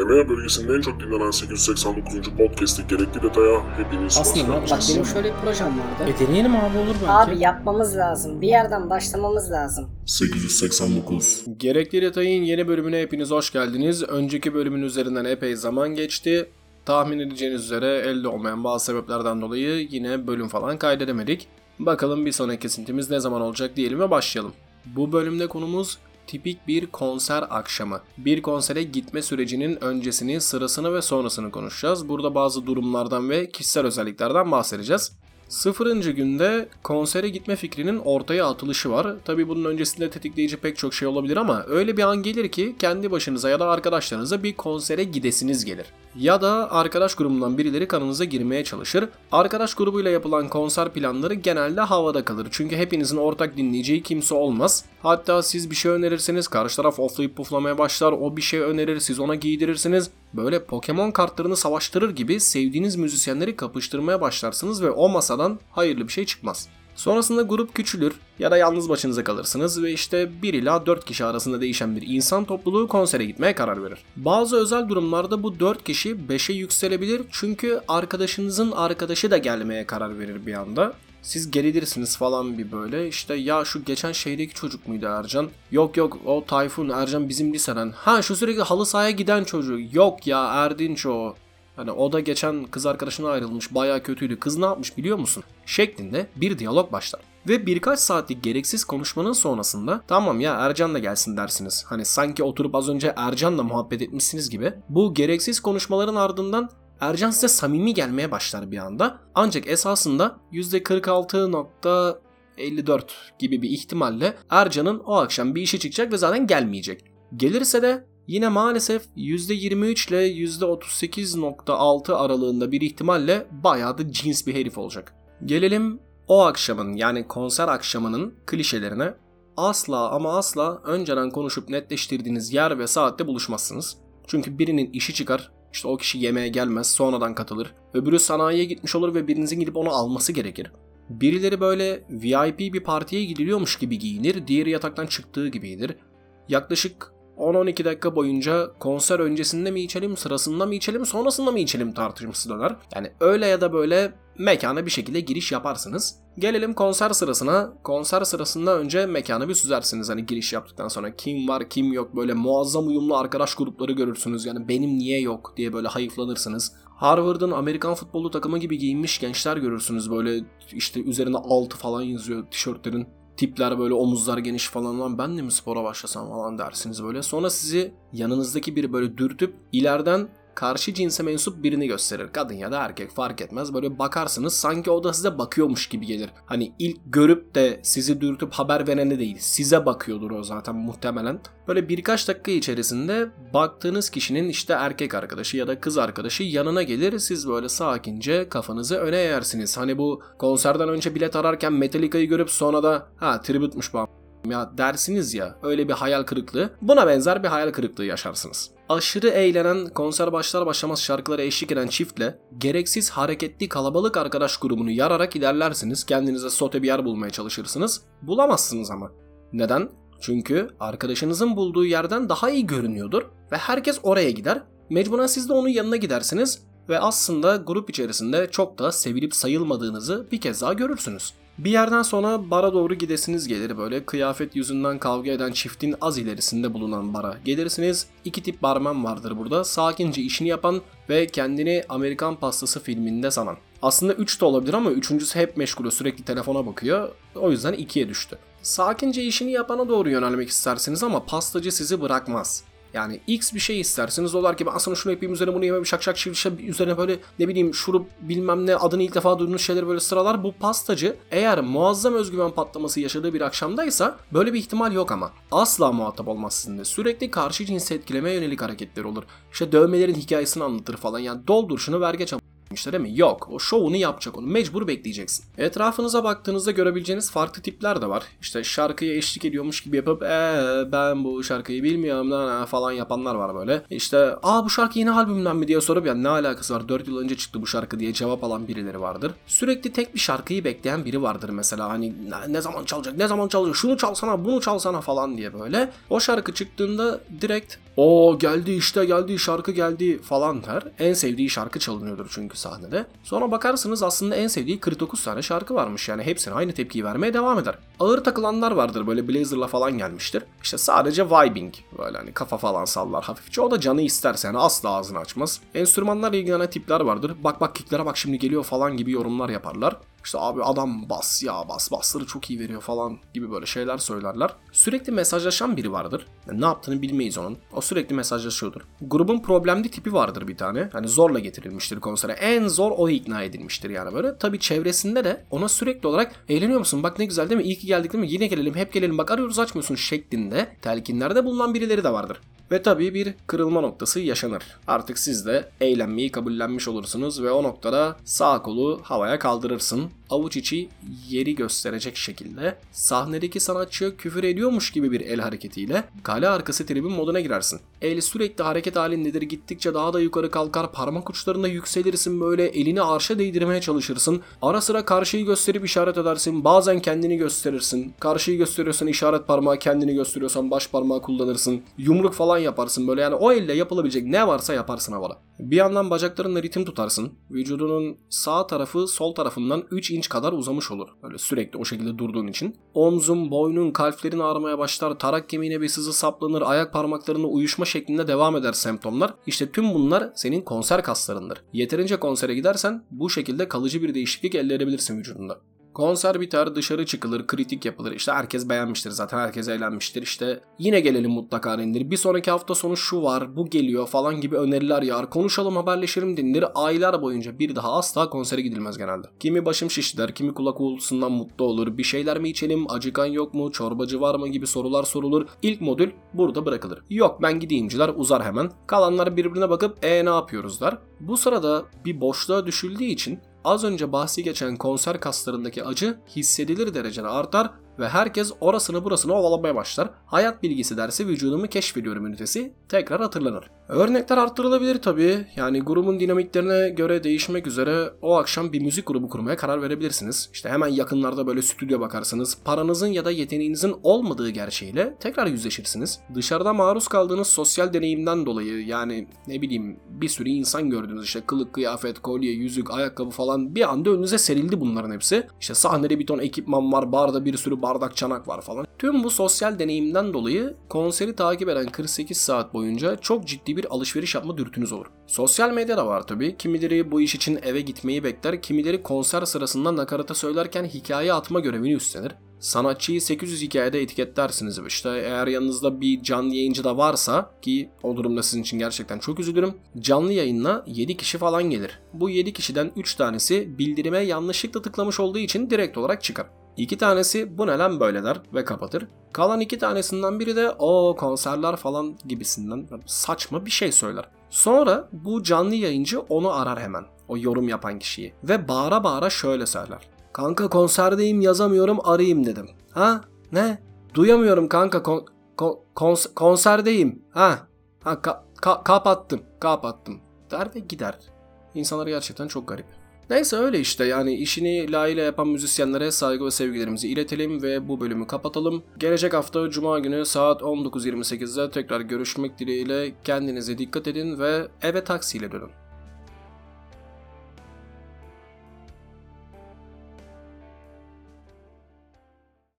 EMEA bölgesinin en çok dinlenen 889. podcast'i gerekli detaya hepiniz hoş Aslında bak benim şöyle bir projem vardı. E deneyelim abi olur belki. Abi yapmamız lazım. Bir yerden başlamamız lazım. 889. Gerekli Detay'ın yeni bölümüne hepiniz hoş geldiniz. Önceki bölümün üzerinden epey zaman geçti. Tahmin edeceğiniz üzere elde olmayan bazı sebeplerden dolayı yine bölüm falan kaydedemedik. Bakalım bir sonraki kesintimiz ne zaman olacak diyelim ve başlayalım. Bu bölümde konumuz tipik bir konser akşamı. Bir konsere gitme sürecinin öncesini, sırasını ve sonrasını konuşacağız. Burada bazı durumlardan ve kişisel özelliklerden bahsedeceğiz. Sıfırıncı günde konsere gitme fikrinin ortaya atılışı var. Tabi bunun öncesinde tetikleyici pek çok şey olabilir ama öyle bir an gelir ki kendi başınıza ya da arkadaşlarınıza bir konsere gidesiniz gelir. Ya da arkadaş grubundan birileri kanınıza girmeye çalışır. Arkadaş grubuyla yapılan konser planları genelde havada kalır. Çünkü hepinizin ortak dinleyeceği kimse olmaz. Hatta siz bir şey önerirseniz karşı taraf oflayıp puflamaya başlar. O bir şey önerir siz ona giydirirsiniz. Böyle Pokemon kartlarını savaştırır gibi sevdiğiniz müzisyenleri kapıştırmaya başlarsınız ve o masadan hayırlı bir şey çıkmaz. Sonrasında grup küçülür ya da yalnız başınıza kalırsınız ve işte 1 ila 4 kişi arasında değişen bir insan topluluğu konsere gitmeye karar verir. Bazı özel durumlarda bu 4 kişi 5'e yükselebilir çünkü arkadaşınızın arkadaşı da gelmeye karar verir bir anda. Siz gerilirsiniz falan bir böyle işte ya şu geçen şeydeki çocuk muydu Ercan? Yok yok o Tayfun Ercan bizim liseden. Ha şu sürekli halı sahaya giden çocuk. Yok ya Erdinç o. Hani o da geçen kız arkadaşına ayrılmış baya kötüydü. Kız ne yapmış biliyor musun? Şeklinde bir diyalog başlar. Ve birkaç saatlik gereksiz konuşmanın sonrasında tamam ya Ercan da gelsin dersiniz. Hani sanki oturup az önce Ercan'la muhabbet etmişsiniz gibi. Bu gereksiz konuşmaların ardından Ercan size samimi gelmeye başlar bir anda. Ancak esasında %46.54 gibi bir ihtimalle Ercan'ın o akşam bir işi çıkacak ve zaten gelmeyecek. Gelirse de yine maalesef %23 ile %38.6 aralığında bir ihtimalle bayağı da cins bir herif olacak. Gelelim o akşamın yani konser akşamının klişelerine. Asla ama asla önceden konuşup netleştirdiğiniz yer ve saatte buluşmazsınız. Çünkü birinin işi çıkar, işte o kişi yemeğe gelmez, sonradan katılır. Öbürü sanayiye gitmiş olur ve birinizin gidip onu alması gerekir. Birileri böyle VIP bir partiye gidiliyormuş gibi giyinir, diğeri yataktan çıktığı gibidir. Yaklaşık 10-12 dakika boyunca konser öncesinde mi içelim, sırasında mı içelim, sonrasında mı içelim tartışması döner. Yani öyle ya da böyle mekana bir şekilde giriş yaparsınız. Gelelim konser sırasına. Konser sırasında önce mekanı bir süzersiniz. Hani giriş yaptıktan sonra kim var kim yok böyle muazzam uyumlu arkadaş grupları görürsünüz. Yani benim niye yok diye böyle hayıflanırsınız. Harvard'ın Amerikan futbolu takımı gibi giyinmiş gençler görürsünüz. Böyle işte üzerine altı falan yazıyor tişörtlerin tipler böyle omuzlar geniş falan lan ben de mi spora başlasam falan dersiniz böyle. Sonra sizi yanınızdaki biri böyle dürtüp ileriden karşı cinse mensup birini gösterir. Kadın ya da erkek fark etmez. Böyle bakarsınız sanki o da size bakıyormuş gibi gelir. Hani ilk görüp de sizi dürtüp haber vereni değil. Size bakıyordur o zaten muhtemelen. Böyle birkaç dakika içerisinde baktığınız kişinin işte erkek arkadaşı ya da kız arkadaşı yanına gelir. Siz böyle sakince kafanızı öne eğersiniz. Hani bu konserden önce bilet ararken Metallica'yı görüp sonra da ha tribute'muş bu ya dersiniz ya öyle bir hayal kırıklığı buna benzer bir hayal kırıklığı yaşarsınız. Aşırı eğlenen konser başlar başlamaz şarkılara eşlik eden çiftle gereksiz hareketli kalabalık arkadaş grubunu yararak ilerlersiniz. Kendinize sote bir yer bulmaya çalışırsınız. Bulamazsınız ama. Neden? Çünkü arkadaşınızın bulduğu yerden daha iyi görünüyordur ve herkes oraya gider. Mecburen siz de onun yanına gidersiniz ve aslında grup içerisinde çok da sevilip sayılmadığınızı bir kez daha görürsünüz. Bir yerden sonra bara doğru gidesiniz gelir böyle kıyafet yüzünden kavga eden çiftin az ilerisinde bulunan bara gelirsiniz. İki tip barman vardır burada sakince işini yapan ve kendini Amerikan pastası filminde sanan. Aslında 3 de olabilir ama üçüncüsü hep meşgul sürekli telefona bakıyor o yüzden 2'ye düştü. Sakince işini yapana doğru yönelmek istersiniz ama pastacı sizi bırakmaz. Yani X bir şey isterseniz olar ki ben sana şunu yapayım üzerine bunu yemem şak şak şak üzerine böyle ne bileyim şurup bilmem ne adını ilk defa duyduğunuz şeyleri böyle sıralar. Bu pastacı eğer muazzam özgüven patlaması yaşadığı bir akşamdaysa böyle bir ihtimal yok ama. Asla muhatap olmaz sizinle. Sürekli karşı cinsi etkilemeye yönelik hareketleri olur. İşte dövmelerin hikayesini anlatır falan yani doldur şunu ver geç ama işte değil mi? Yok. O şovunu yapacak onu. Mecbur bekleyeceksin. Etrafınıza baktığınızda görebileceğiniz farklı tipler de var. İşte şarkıya eşlik ediyormuş gibi yapıp ee ben bu şarkıyı bilmiyorum lan falan yapanlar var böyle. İşte aa bu şarkı yeni albümden mi diye sorup ya ne alakası var 4 yıl önce çıktı bu şarkı diye cevap alan birileri vardır. Sürekli tek bir şarkıyı bekleyen biri vardır mesela hani ne zaman çalacak ne zaman çalacak şunu çalsana bunu çalsana falan diye böyle. O şarkı çıktığında direkt O geldi işte geldi şarkı geldi falan der. En sevdiği şarkı çalınıyordur çünkü sahnede. Sonra bakarsınız aslında en sevdiği 49 tane şarkı varmış yani hepsine aynı tepkiyi vermeye devam eder. Ağır takılanlar vardır böyle blazerla falan gelmiştir. İşte sadece vibing böyle hani kafa falan sallar hafifçe o da canı isterse yani asla ağzını açmaz. Enstrümanlarla ilgilenen tipler vardır. Bak bak kicklere bak şimdi geliyor falan gibi yorumlar yaparlar. İşte abi adam bas ya bas basları çok iyi veriyor falan gibi böyle şeyler söylerler. Sürekli mesajlaşan biri vardır. Yani ne yaptığını bilmeyiz onun. O sürekli mesajlaşıyordur. Grubun problemli tipi vardır bir tane. Hani zorla getirilmiştir konsere. En zor o ikna edilmiştir yani böyle. Tabii çevresinde de ona sürekli olarak eğleniyor musun? Bak ne güzel değil mi? İyi ki geldik değil mi? Yine gelelim hep gelelim bak arıyoruz açmıyorsun şeklinde telkinlerde bulunan birileri de vardır. Ve tabii bir kırılma noktası yaşanır. Artık siz de eğlenmeyi kabullenmiş olursunuz ve o noktada sağ kolu havaya kaldırırsın. Avuç içi yeri gösterecek şekilde sahnedeki sanatçıya küfür ediyormuş gibi bir el hareketiyle kale arkası tribün moduna girersin. El sürekli hareket halindedir gittikçe daha da yukarı kalkar parmak uçlarında yükselirsin böyle elini arşa değdirmeye çalışırsın. Ara sıra karşıyı gösterip işaret edersin bazen kendini gösterirsin. Karşıyı gösteriyorsan işaret parmağı kendini gösteriyorsan baş parmağı kullanırsın. Yumruk falan yaparsın böyle yani o elle yapılabilecek ne varsa yaparsın havada. Bir yandan bacaklarınla ritim tutarsın. Vücudunun sağ tarafı sol tarafından 3 inç kadar uzamış olur. Böyle sürekli o şekilde durduğun için. Omzun, boynun, kalplerin ağrımaya başlar. Tarak kemiğine bir sızı saplanır. Ayak parmaklarına uyuşma şeklinde devam eder semptomlar. İşte tüm bunlar senin konser kaslarındır. Yeterince konsere gidersen bu şekilde kalıcı bir değişiklik elde edebilirsin vücudunda. Konser biter, dışarı çıkılır, kritik yapılır. İşte herkes beğenmiştir zaten, herkes eğlenmiştir. İşte yine gelelim mutlaka denilir. Bir sonraki hafta sonu şu var, bu geliyor falan gibi öneriler yağar. Konuşalım, haberleşelim denilir. Aylar boyunca bir daha asla konsere gidilmez genelde. Kimi başım şiş kimi kulak uğultusundan mutlu olur. Bir şeyler mi içelim, acıkan yok mu, çorbacı var mı gibi sorular sorulur. İlk modül burada bırakılır. Yok ben gideyimciler uzar hemen. Kalanlar birbirine bakıp e ne yapıyoruz der. Bu sırada bir boşluğa düşüldüğü için az önce bahsi geçen konser kaslarındaki acı hissedilir derecede artar ve herkes orasını burasını ovalamaya başlar. Hayat bilgisi dersi vücudumu keşfediyorum ünitesi tekrar hatırlanır. Örnekler arttırılabilir tabii. Yani grubun dinamiklerine göre değişmek üzere o akşam bir müzik grubu kurmaya karar verebilirsiniz. İşte hemen yakınlarda böyle stüdyo bakarsınız. Paranızın ya da yeteneğinizin olmadığı gerçeğiyle tekrar yüzleşirsiniz. Dışarıda maruz kaldığınız sosyal deneyimden dolayı yani ne bileyim bir sürü insan gördünüz işte kılık, kıyafet, kolye, yüzük, ayakkabı falan bir anda önünüze serildi bunların hepsi. İşte sahnede bir ton ekipman var, barda bir sürü bardak çanak var falan. Tüm bu sosyal deneyimden dolayı konseri takip eden 48 saat boyunca çok ciddi bir alışveriş yapma dürtünüz olur. Sosyal medya da var tabii. Kimileri bu iş için eve gitmeyi bekler, kimileri konser sırasında nakarata söylerken hikaye atma görevini üstlenir. Sanatçıyı 800 hikayede etiketlersiniz işte eğer yanınızda bir canlı yayıncı da varsa ki o durumda sizin için gerçekten çok üzülürüm. Canlı yayınla 7 kişi falan gelir. Bu 7 kişiden 3 tanesi bildirime yanlışlıkla tıklamış olduğu için direkt olarak çıkar. İki tanesi bu ne lan böyle der ve kapatır. Kalan iki tanesinden biri de o konserler falan gibisinden saçma bir şey söyler. Sonra bu canlı yayıncı onu arar hemen. O yorum yapan kişiyi. Ve bağıra bağıra şöyle söyler. Kanka konserdeyim yazamıyorum arayayım dedim. Ha? Ne? Duyamıyorum kanka kon- kon- kons- konserdeyim. Ha? Ha ka- ka- kapattım. Kapattım. Der ve gider. İnsanlar gerçekten çok garip. Neyse öyle işte yani işini layığıyla yapan müzisyenlere saygı ve sevgilerimizi iletelim ve bu bölümü kapatalım. Gelecek hafta Cuma günü saat 19.28'de tekrar görüşmek dileğiyle kendinize dikkat edin ve eve taksiyle dönün.